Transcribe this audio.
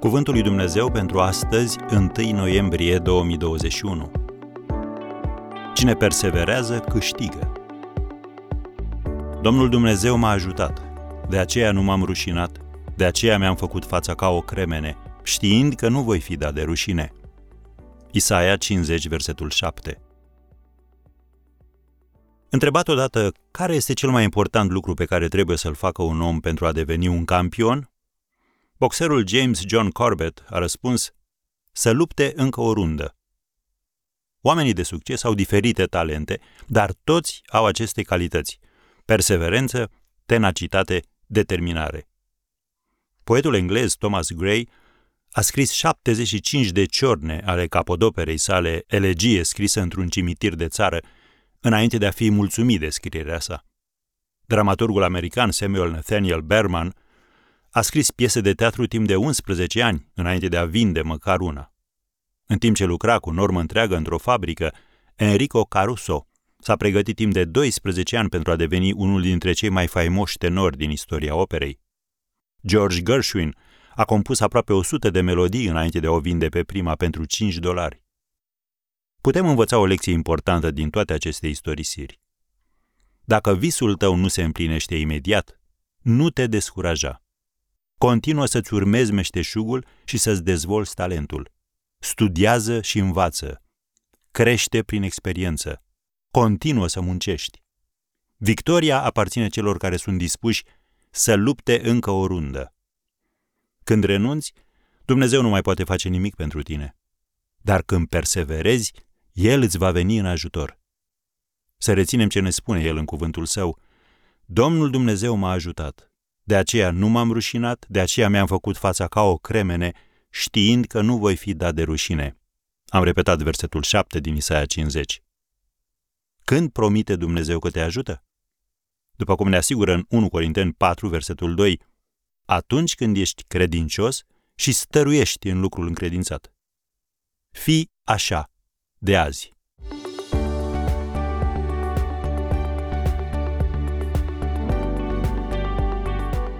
Cuvântul lui Dumnezeu pentru astăzi, 1 noiembrie 2021. Cine perseverează, câștigă. Domnul Dumnezeu m-a ajutat, de aceea nu m-am rușinat, de aceea mi-am făcut fața ca o cremene, știind că nu voi fi dat de rușine. Isaia 50, versetul 7 Întrebat odată care este cel mai important lucru pe care trebuie să-l facă un om pentru a deveni un campion, boxerul James John Corbett a răspuns să lupte încă o rundă. Oamenii de succes au diferite talente, dar toți au aceste calități: perseverență, tenacitate, determinare. Poetul englez Thomas Gray a scris 75 de ciorne ale capodoperei sale Elegie scrisă într-un cimitir de țară, înainte de a fi mulțumit de scrierea sa. Dramaturgul american Samuel Nathaniel Berman a scris piese de teatru timp de 11 ani, înainte de a vinde măcar una. În timp ce lucra cu normă întreagă într-o fabrică, Enrico Caruso s-a pregătit timp de 12 ani pentru a deveni unul dintre cei mai faimoși tenori din istoria operei. George Gershwin a compus aproape 100 de melodii înainte de a o vinde pe prima pentru 5 dolari. Putem învăța o lecție importantă din toate aceste istorisiri. Dacă visul tău nu se împlinește imediat, nu te descuraja. Continuă să-ți urmezi meșteșugul și să-ți dezvolți talentul. Studiază și învață. Crește prin experiență. Continuă să muncești. Victoria aparține celor care sunt dispuși să lupte încă o rundă. Când renunți, Dumnezeu nu mai poate face nimic pentru tine. Dar când perseverezi, El îți va veni în ajutor. Să reținem ce ne spune El în cuvântul Său. Domnul Dumnezeu m-a ajutat. De aceea nu m-am rușinat, de aceea mi-am făcut fața ca o cremene, știind că nu voi fi dat de rușine. Am repetat versetul 7 din Isaia 50. Când promite Dumnezeu că te ajută? După cum ne asigură în 1 Corinteni 4, versetul 2, atunci când ești credincios și stăruiești în lucrul încredințat. Fii așa, de azi.